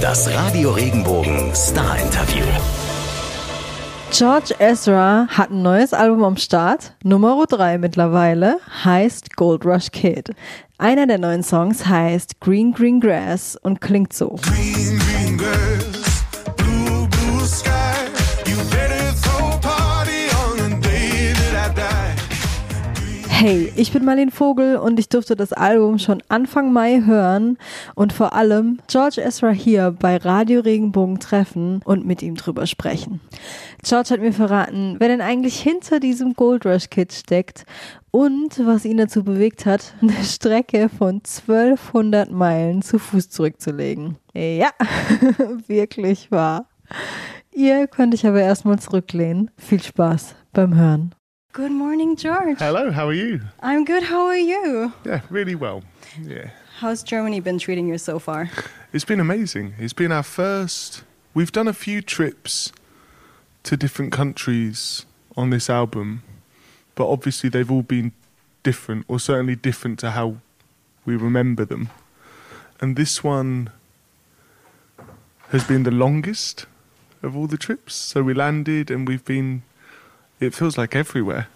Das Radio Regenbogen Star Interview. George Ezra hat ein neues Album am Start, Nummer 3 mittlerweile, heißt Gold Rush Kid. Einer der neuen Songs heißt Green Green Grass und klingt so. Green, Hey, ich bin Marlene Vogel und ich durfte das Album schon Anfang Mai hören und vor allem George Ezra hier bei Radio Regenbogen treffen und mit ihm drüber sprechen. George hat mir verraten, wer denn eigentlich hinter diesem Gold Rush Kid steckt und was ihn dazu bewegt hat, eine Strecke von 1200 Meilen zu Fuß zurückzulegen. Ja, wirklich wahr. Ihr könnt euch aber erstmal zurücklehnen. Viel Spaß beim Hören. Good morning, George. Hello, how are you? I'm good. How are you? Yeah, really well. Yeah. How's Germany been treating you so far? It's been amazing. It's been our first. We've done a few trips to different countries on this album, but obviously they've all been different, or certainly different to how we remember them. And this one has been the longest of all the trips. So we landed and we've been, it feels like everywhere.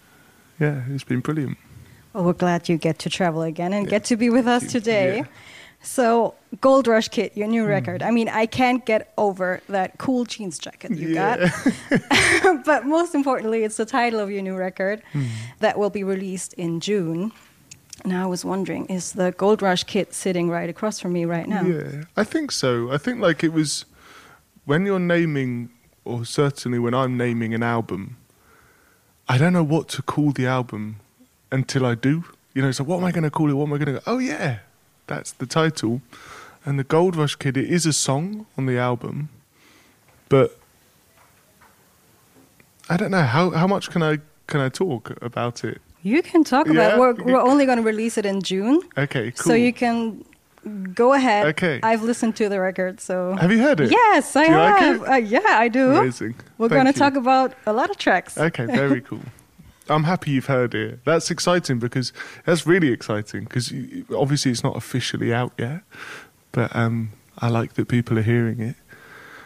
Yeah, it's been brilliant. Well, we're glad you get to travel again and Yeah. get to be with us today. Yeah. So, Gold Rush Kid, your new hmm. record. I mean, I can't get over that cool jeans jacket you got. but most importantly, it's the title of your new record hmm. that will be released in June. And I was wondering, is the Gold Rush Kid sitting right across from me right now? Yeah, I think so. I think like it was when you're naming, or certainly when I'm naming an album, I don't know what to call the album until I do. You know, so what am I going to call it? What am I going to go? Oh yeah, that's the title. And the Gold Rush Kid, it is a song on the album, but I don't know how how much can I can I talk about it? You can talk about it. We're, we're only going to release it in June. Okay, cool. So you can go ahead. Okay. I've listened to the record, so. have you heard it? Yes, I like have. it? Uh, yeah, I do. Amazing. We're going to talk about a lot of tracks. Okay, very cool. I'm happy you've heard it. That's exciting because that's really exciting because obviously it's not officially out yet, but um, I like that people are hearing it.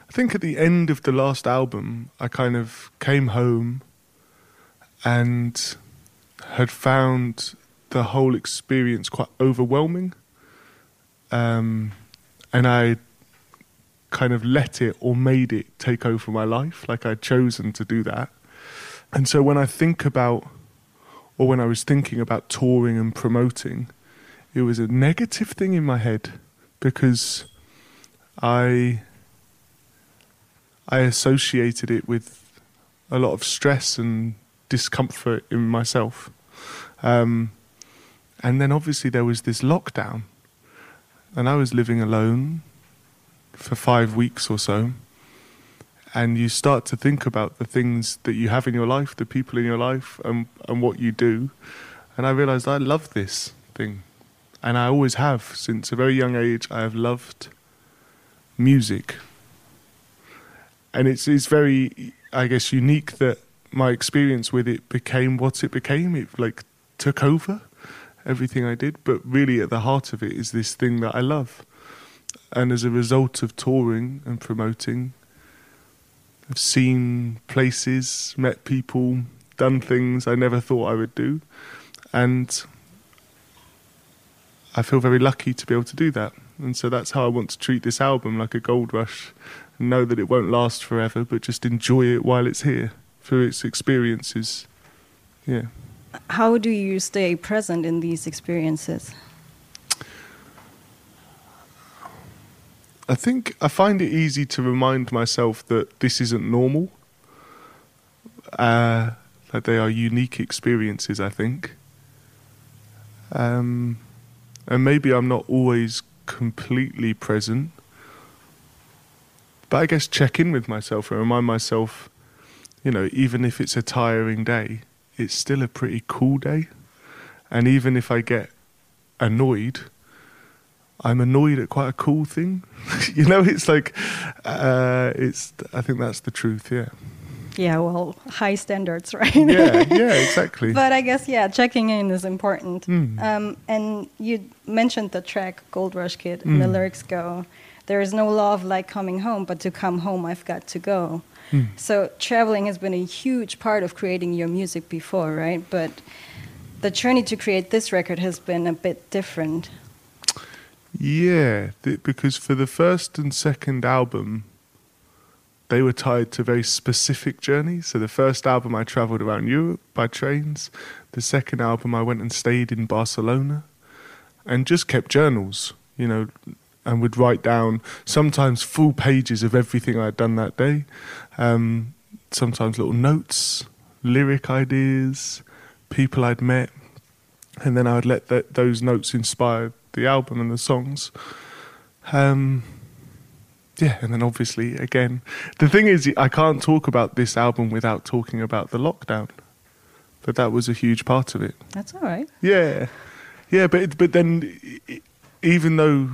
I think at the end of the last album, I kind of came home and had found the whole experience quite overwhelming, um, and I kind of let it or made it take over my life. Like I'd chosen to do that. And so when I think about, or when I was thinking about touring and promoting, it was a negative thing in my head because I I associated it with a lot of stress and discomfort in myself. Um, and then obviously there was this lockdown, and I was living alone for five weeks or so and you start to think about the things that you have in your life, the people in your life, and, and what you do. And I realized I love this thing. And I always have. Since a very young age, I have loved music. And it's, it's very, I guess, unique that my experience with it became what it became. It like took over everything I did. But really, at the heart of it is this thing that I love. And as a result of touring and promoting, I've seen places, met people, done things I never thought I would do. And I feel very lucky to be able to do that. And so that's how I want to treat this album like a gold rush. Know that it won't last forever, but just enjoy it while it's here through its experiences. Yeah. How do you stay present in these experiences? I think I find it easy to remind myself that this isn't normal. Uh, that they are unique experiences, I think. Um, and maybe I'm not always completely present. But I guess check in with myself and remind myself, you know, even if it's a tiring day, it's still a pretty cool day. And even if I get annoyed, I'm annoyed at quite a cool thing. you know, it's like, uh, it's. I think that's the truth. Yeah. Yeah, well, high standards, right? Yeah, yeah, exactly. But I guess yeah, checking in is important. Mm. Um, and you mentioned the track "Gold Rush Kid," and the Mm. lyrics go, "There is no love like coming home, but to come home, I've got to go." Mm. So traveling has been a huge part of creating your music before, right? But the journey to create this record has been a bit different. Yeah, th- because for the first and second album, they were tied to very specific journeys. So the first album, I travelled around Europe by trains. The second album, I went and stayed in Barcelona, and just kept journals, you know, and would write down sometimes full pages of everything I'd done that day. Um, sometimes little notes, lyric ideas, people I'd met, and then I would let th- those notes inspire the album and the songs. Um, yeah, and then obviously, again, the thing is, I can't talk about this album without talking about the lockdown. But that was a huge part of it. That's all right. Yeah, yeah, but it, but then, even though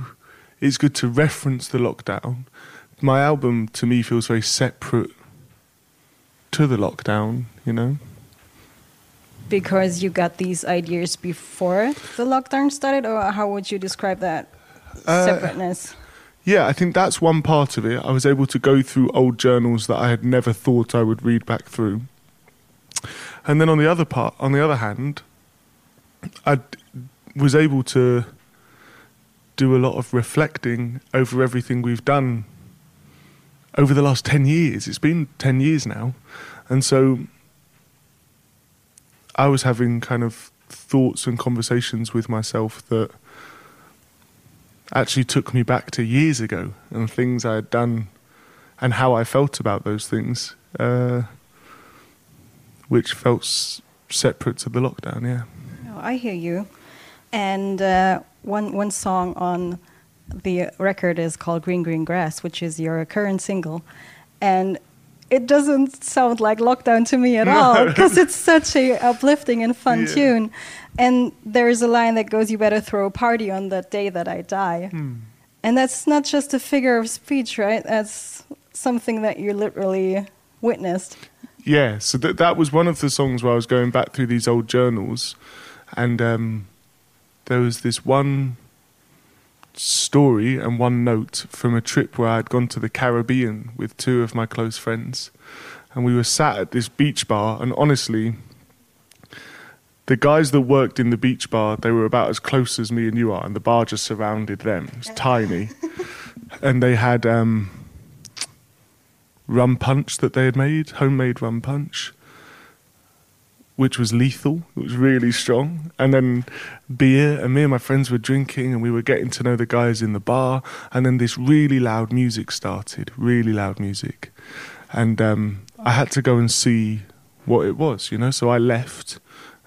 it's good to reference the lockdown, my album to me feels very separate to the lockdown. You know. Because you got these ideas before the lockdown started, or how would you describe that Uh, separateness? Yeah, I think that's one part of it. I was able to go through old journals that I had never thought I would read back through. And then on the other part, on the other hand, I was able to do a lot of reflecting over everything we've done over the last 10 years. It's been 10 years now. And so I was having kind of thoughts and conversations with myself that actually took me back to years ago and things I had done and how I felt about those things, uh, which felt s- separate to the lockdown. Yeah. No, I hear you. And uh, one one song on the record is called "Green Green Grass," which is your current single, and it doesn't sound like lockdown to me at all because it's such a uplifting and fun Yeah. tune. And there's a line that goes, "You better throw a party on that day that I die," Hmm. and that's not just a figure of speech, right? That's something that you literally witnessed. Yeah, so that that was one of the songs where I was going back through these old journals, and um, there was this one story and one note from a trip where I had gone to the Caribbean with two of my close friends, and we were sat at this beach bar, and honestly. The guys that worked in the beach bar, they were about as close as me and you are, and the bar just surrounded them. It was tiny. and they had um, rum punch that they had made, homemade rum punch, which was lethal. It was really strong. And then beer, and me and my friends were drinking, and we were getting to know the guys in the bar. And then this really loud music started, really loud music. And um, I had to go and see what it was, you know. So I left,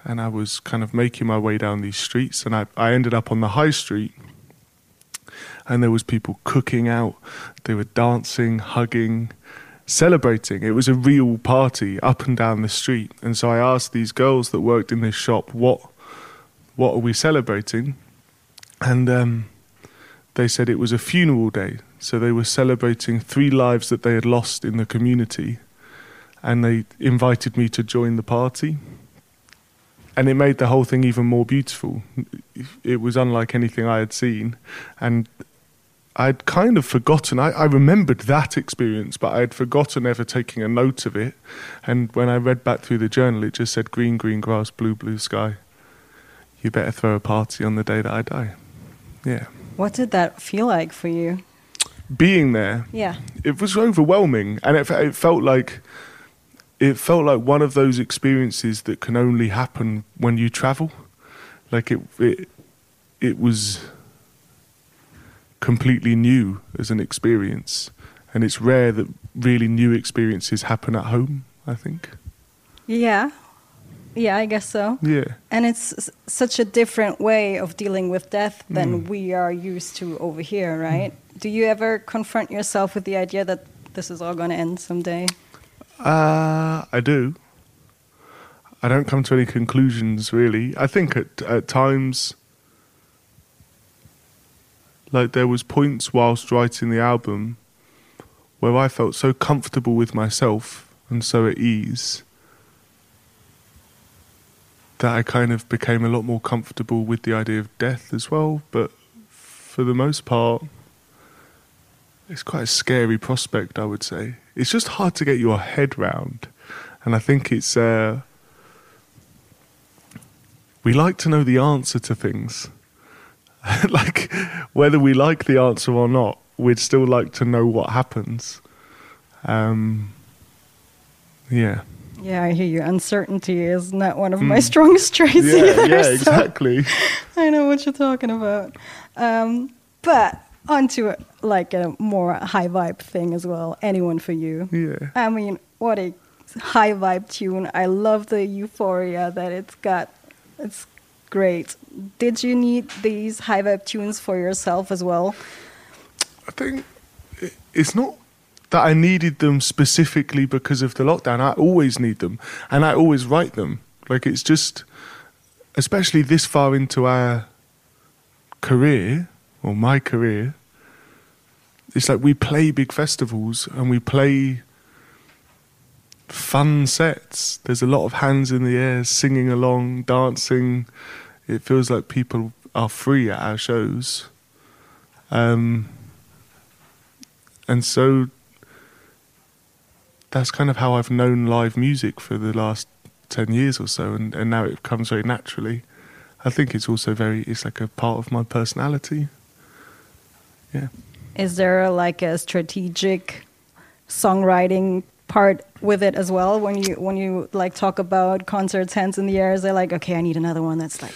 and I was kind of making my way down these streets, and I, I ended up on the high street and there was people cooking out they were dancing hugging celebrating. It was a real party up and down the street. And so i asked these girls that worked in this shop what what are we celebrating? And um, they said it was a funeral day. So they were celebrating three lives that they had lost in the community. And they invited me to join the party. And it made the whole thing even more beautiful. It was unlike anything I had seen, and I'd kind of forgotten. I, I remembered that experience, but I had forgotten ever taking a note of it. And when I read back through the journal, it just said green, green grass, blue, blue sky. You better throw a party on the day that I die. Yeah. What did that feel like for you? Being there, Yeah. it was overwhelming, and it, it felt like it felt like one of those experiences that can only happen when you travel. Like it, it, it was completely new as an experience, and it's rare that really new experiences happen at home. I think. Yeah. Yeah, I guess so. Yeah. And it's s- such a different way of dealing with death than Mm. we are used to over here, right? Do you ever confront yourself with the idea that this is all going to end someday? Uh, I do. I don't come to any conclusions really. I think at at times, like there was points whilst writing the album, where I felt so comfortable with myself and so at ease that I kind of became a lot more comfortable with the idea of death as well. But for the most part, it's quite a scary prospect, I would say. It's just hard to get your head round. And I think it's. Uh, we like to know the answer to things. like, whether we like the answer or not, we'd still like to know what happens. Um, yeah. Yeah, I hear you. Uncertainty is not one of my strongest traits. Yeah, either. yeah, so exactly. I know what you're talking about. Um, but onto a, like a more high vibe thing as well. Anyone for you? Yeah. I mean, what a high vibe tune. I love the euphoria that it's got. It's great. Did you need these high vibe tunes for yourself as well? I think it's not that I needed them specifically because of the lockdown. I always need them, and I always write them. Like it's just, especially this far into our career or my career, it's like we play big festivals and we play fun sets. There's a lot of hands in the air, singing along, dancing. It feels like people are free at our shows. Um, and so that's kind of how I've known live music for the last 10 years or so, and, and now it comes very naturally. I think it's also very, it's like a part of my personality. Yeah. Is there like a strategic songwriting part with it as well? When you when you like talk about concerts, hands in the air, is it like okay, I need another one that's like,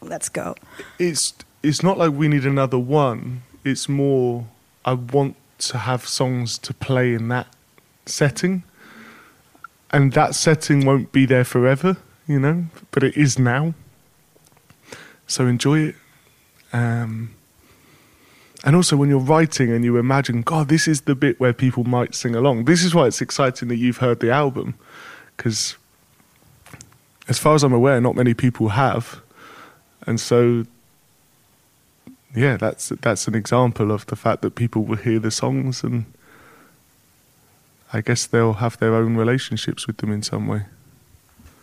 let's go. It's, it's not like we need another one, it's more, I want to have songs to play in that setting. And that setting won't be there forever, you know, but it is now. So enjoy it. Um, and also, when you're writing and you imagine, God, this is the bit where people might sing along. This is why it's exciting that you've heard the album, because as far as I'm aware, not many people have, and so yeah, that's that's an example of the fact that people will hear the songs and I guess they'll have their own relationships with them in some way.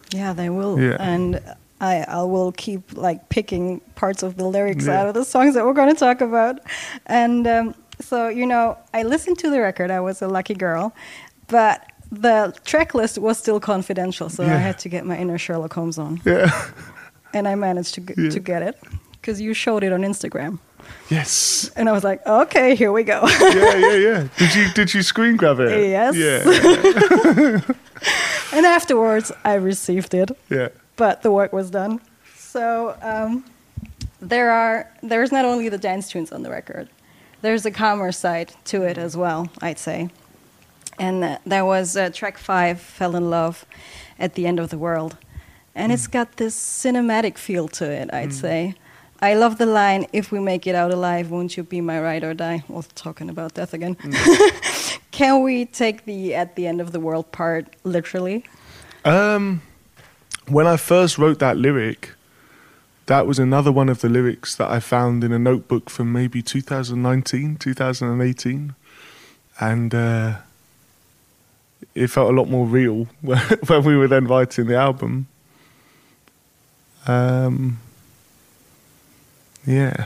Yeah, they will. Yeah. And I, I will keep like picking parts of the lyrics Yeah. out of the songs that we're going to talk about. And um, so, you know, I listened to the record. I was a lucky girl, but the track list was still confidential, so I had to get my inner Sherlock Holmes on, Yeah. and I managed to get, Yeah. to get it because you showed it on Instagram, yes. and I was like, okay, here we go. Yeah, yeah, yeah. Did you did you screen grab it? Yes. Yeah. and afterwards, I received it. Yeah. But the work was done. So um, there are there's not only the dance tunes on the record, there's a calmer side to it as well. I'd say, and uh, there was uh, track five, "Fell in Love," at the end of the world, and it's got this cinematic feel to it. I'd say. I love the line, "If we make it out alive, won't you be my ride or die?" Well, talking about death again. Can we take the "at the end of the world" part literally? Um, when I first wrote that lyric, that was another one of the lyrics that I found in a notebook from maybe 2019, 2018. And uh, it felt a lot more real when we were then writing the album. Um, yeah.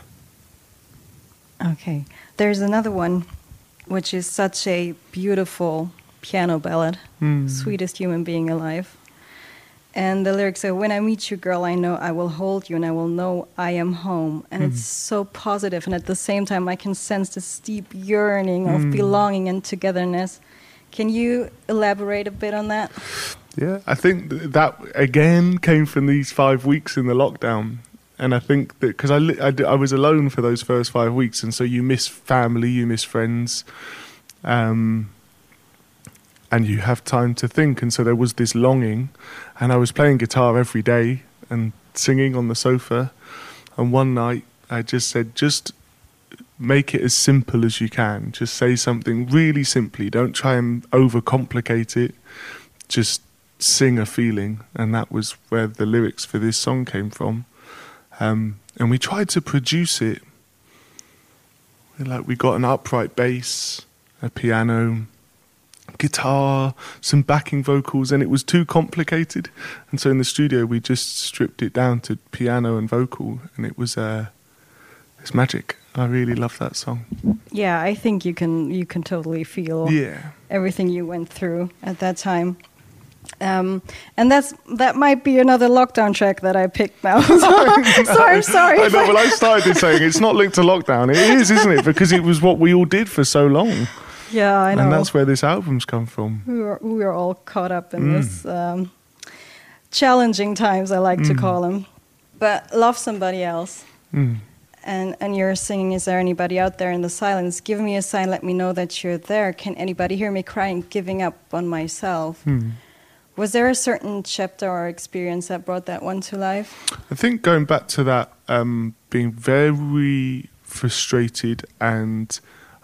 Okay. There's another one, which is such a beautiful piano ballad, Hmm. Sweetest Human Being Alive. And the lyrics are When I meet you, girl, I know I will hold you and I will know I am home. And it's so positive, And at the same time, I can sense this deep yearning of belonging and togetherness. Can you elaborate a bit on that? Yeah, I think that again came from these five weeks in the lockdown, and I think that because I, I I was alone for those first five weeks, and so you miss family, you miss friends, um, and you have time to think, and so there was this longing, and I was playing guitar every day and singing on the sofa, and one night I just said, just make it as simple as you can. Just say something really simply. Don't try and overcomplicate it. Just sing a feeling, and that was where the lyrics for this song came from. Um, and we tried to produce it. Like we got an upright bass, a piano, guitar, some backing vocals, and it was too complicated. And so in the studio, we just stripped it down to piano and vocal, and it was uh, it's magic. I really love that song. Yeah, I think you can you can totally feel Yeah. everything you went through at that time. Um, and that's that might be another lockdown track that I picked now. sorry, sorry, sorry. I know. Well, I started saying it's not linked to lockdown. It is, isn't it? Because it was what we all did for so long, yeah, I know. and that's where this album's come from. We are, we were all caught up in Mm. this um, challenging times. I like to call them. But love somebody else. Mm. And and you're singing. Is there anybody out there in the silence? Give me a sign. Let me know that you're there. Can anybody hear me crying? Giving up on myself. Mm. Was there a certain chapter or experience that brought that one to life? I think going back to that, um, being very frustrated and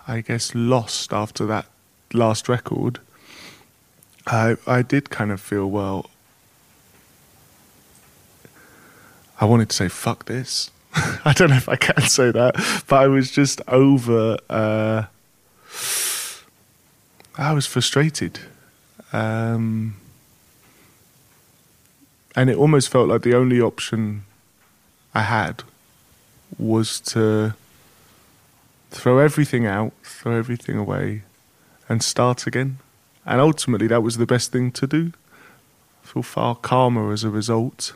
I guess lost after that last record, I I did kind of feel well. I wanted to say fuck this. I don't know if I can say that, but I was just over. Uh, I was frustrated. Um, and it almost felt like the only option I had was to throw everything out, throw everything away, and start again. And ultimately, that was the best thing to do. I feel far calmer as a result.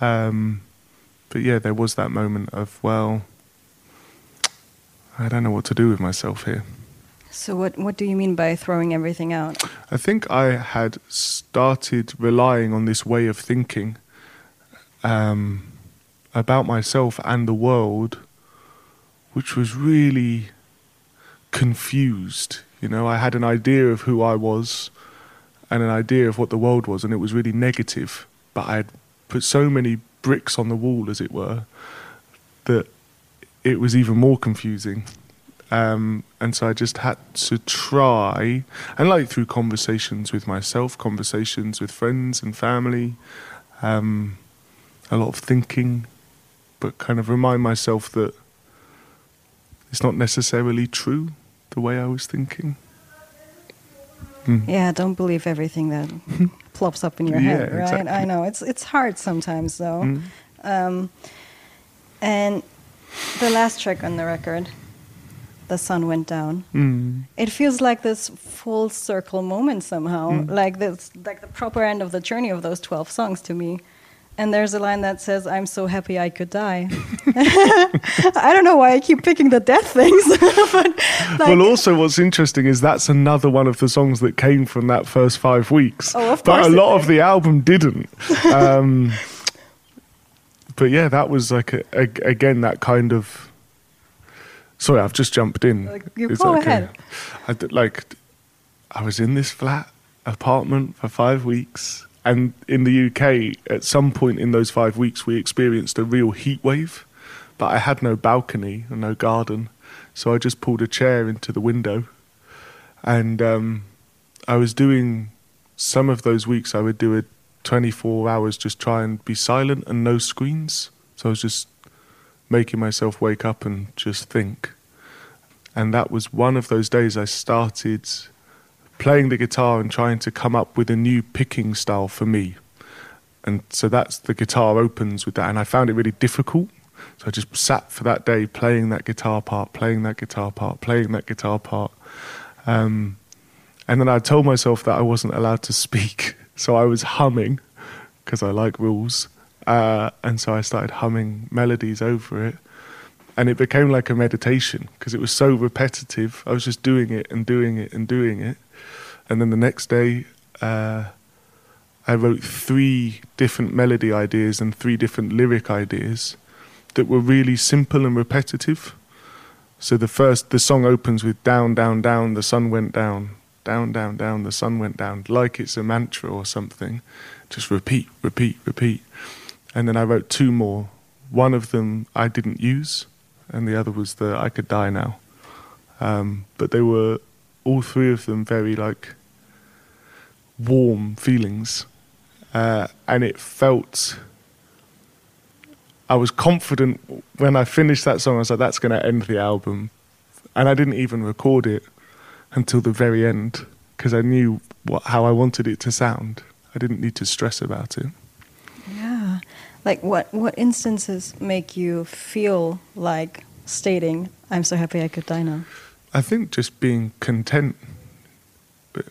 Um, but yeah, there was that moment of, well, I don't know what to do with myself here. So what what do you mean by throwing everything out? I think I had started relying on this way of thinking um, about myself and the world, which was really confused. You know, I had an idea of who I was and an idea of what the world was, and it was really negative. But I had put so many bricks on the wall, as it were, that it was even more confusing. Um, and so I just had to try, and like through conversations with myself, conversations with friends and family, um, a lot of thinking, but kind of remind myself that it's not necessarily true the way I was thinking. Mm. Yeah, don't believe everything that plops up in your Yeah, head, right? exactly. I know it's it's hard sometimes though. Mm. Um, and the last track on the record, "The Sun Went Down," Mm. it feels like this full circle moment somehow, Mm. like this, like the proper end of the journey of those twelve songs to me. And there's a line that says, "I'm so happy I could die." I don't know why I keep picking the death things, but like, well, also, what's interesting is that's another one of the songs that came from that first five weeks. Oh, of but course a lot did. of the album didn't. Um, but yeah, that was like a, a, again that kind of. Sorry, I've just jumped in. Like, you go okay? ahead. I like, I was in this flat apartment for five weeks, and in the UK, at some point in those five weeks, we experienced a real heat wave. But I had no balcony and no garden, so I just pulled a chair into the window, and um, I was doing some of those weeks. I would do a 24 hours just try and be silent and no screens. So I was just making myself wake up and just think. And that was one of those days I started playing the guitar and trying to come up with a new picking style for me. And so that's the guitar opens with that. And I found it really difficult. So I just sat for that day playing that guitar part, playing that guitar part, playing that guitar part. Um, and then I told myself that I wasn't allowed to speak. So I was humming because I like rules. Uh, and so I started humming melodies over it. And it became like a meditation because it was so repetitive. I was just doing it and doing it and doing it. And then the next day, uh, I wrote three different melody ideas and three different lyric ideas that were really simple and repetitive. So the first, the song opens with down, down, down, the sun went down, down, down, down, the sun went down, like it's a mantra or something. Just repeat, repeat, repeat. And then I wrote two more. One of them I didn't use, and the other was the I could die now. Um, but they were all three of them very like warm feelings, uh, and it felt. I was confident when I finished that song. I was like, "That's going to end the album," and I didn't even record it until the very end. because I knew what, how I wanted it to sound. I didn't need to stress about it. Like what what instances make you feel like stating I'm so happy I could die now? I think just being content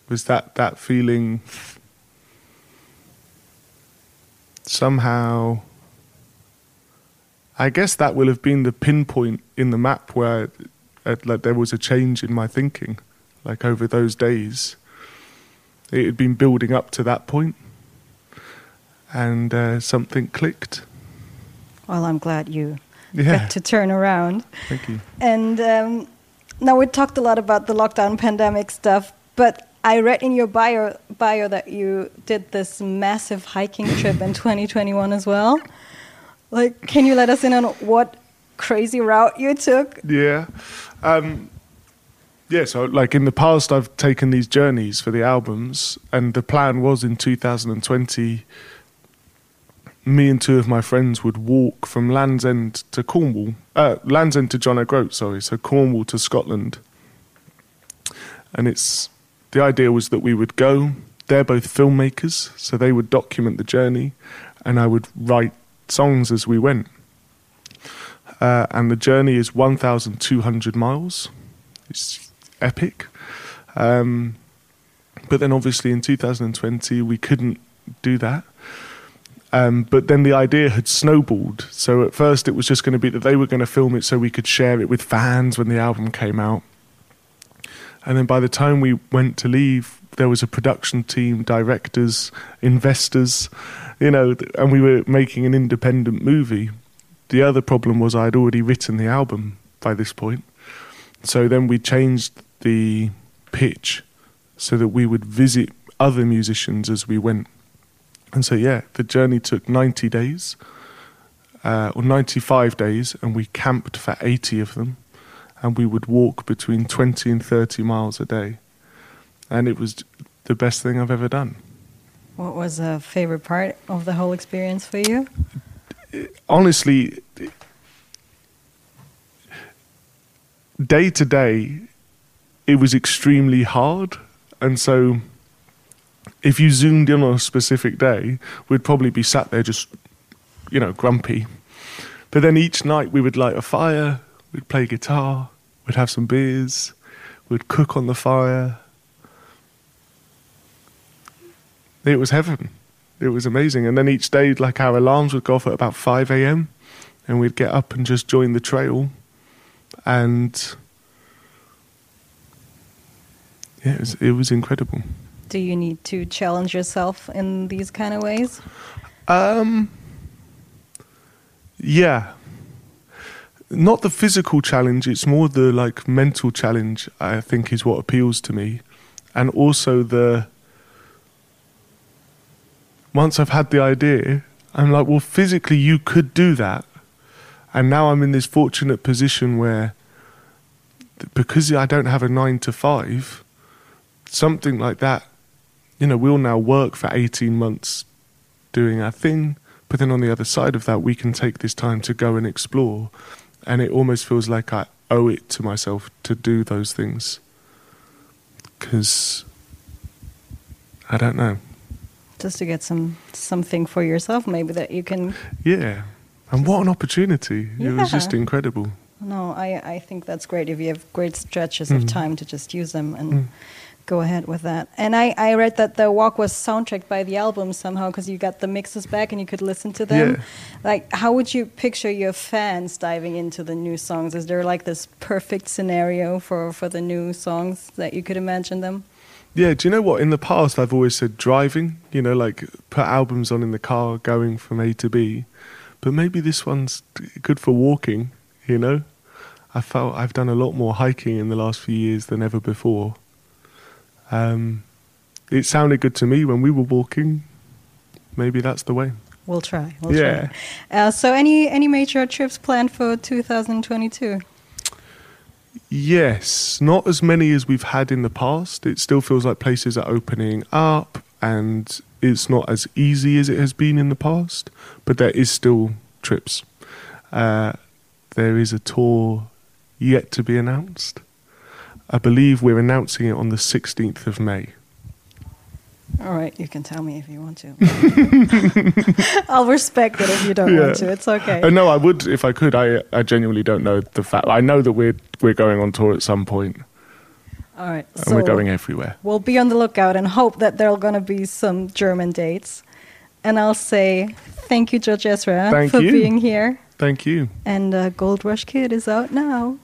was that that feeling somehow I guess that will have been the pinpoint in the map where uh, like there was a change in my thinking like over those days it had been building up to that point and uh, something clicked Well, I'm glad you yeah got to turn around. thank you And um, now we talked a lot about the lockdown pandemic stuff, but I read in your bio bio that you did this massive hiking trip in 2021 as well. Like, can you let us in on what crazy route you took? Yeah. Um, yeah, so like in the past, I've taken these journeys for the albums, and the plan was in 2020, me and two of my friends would walk from Land's End to Cornwall, uh, Land's End to John O'Groat, sorry, so Cornwall to Scotland. And it's the idea was that we would go. They're both filmmakers, so they would document the journey, and I would write songs as we went. Uh, and the journey is 1,200 miles. It's epic. Um, but then, obviously, in 2020, we couldn't do that. Um, but then the idea had snowballed. So at first, it was just going to be that they were going to film it so we could share it with fans when the album came out. And then by the time we went to leave, there was a production team, directors, investors, you know, and we were making an independent movie. The other problem was I'd already written the album by this point. So then we changed the pitch so that we would visit other musicians as we went. And so, yeah, the journey took 90 days uh, or 95 days, and we camped for 80 of them. And we would walk between 20 and 30 miles a day. And it was the best thing I've ever done. What was a favorite part of the whole experience for you? honestly, day to day, it was extremely hard. And so, if you zoomed in on a specific day, we'd probably be sat there just, you know, grumpy. But then each night we would light a fire, we'd play guitar, we'd have some beers, we'd cook on the fire. It was heaven. It was amazing. And then each day, like our alarms would go off at about 5 a.m. and we'd get up and just join the trail. And yeah, it was, it was incredible. Do you need to challenge yourself in these kind of ways? Um, yeah. Not the physical challenge, it's more the like mental challenge, I think is what appeals to me. And also the once I've had the idea, I'm like, well, physically you could do that. And now I'm in this fortunate position where because I don't have a nine to five, something like that, you know, we'll now work for 18 months doing our thing, but then on the other side of that, we can take this time to go and explore. And it almost feels like I owe it to myself to do those things. Because I don't know. Just to get some something for yourself, maybe that you can. Yeah. And what an opportunity. It was just incredible. No, I I think that's great if you have great stretches of Mhm. time to just use them and. Mm. Go ahead with that. And I, I read that the walk was soundtracked by the album somehow because you got the mixes back and you could listen to them. Yeah. Like, how would you picture your fans diving into the new songs? Is there like this perfect scenario for, for the new songs that you could imagine them? Yeah, do you know what? In the past, I've always said driving, you know, like put albums on in the car going from A to B. But maybe this one's good for walking, you know? I felt I've done a lot more hiking in the last few years than ever before. Um, it sounded good to me when we were walking. Maybe that's the way. We'll try. We'll Yeah. try. Uh, so, any any major trips planned for 2022? Yes, not as many as we've had in the past. It still feels like places are opening up and it's not as easy as it has been in the past, but there is still trips. Uh, there is a tour yet to be announced. I believe we're announcing it on the 16th of May. All right, you can tell me if you want to. I'll respect it if you don't want to. It's okay. Uh, no, I would if I could. I I genuinely don't know the fact. I know that we're we're going on tour at some point, All right. and So we're going everywhere. we'll be on the lookout and hope that there are going to be some German dates. And I'll say thank you, George Ezra, Thank for you. being here. Thank you. And uh, Gold Rush Kid is out now.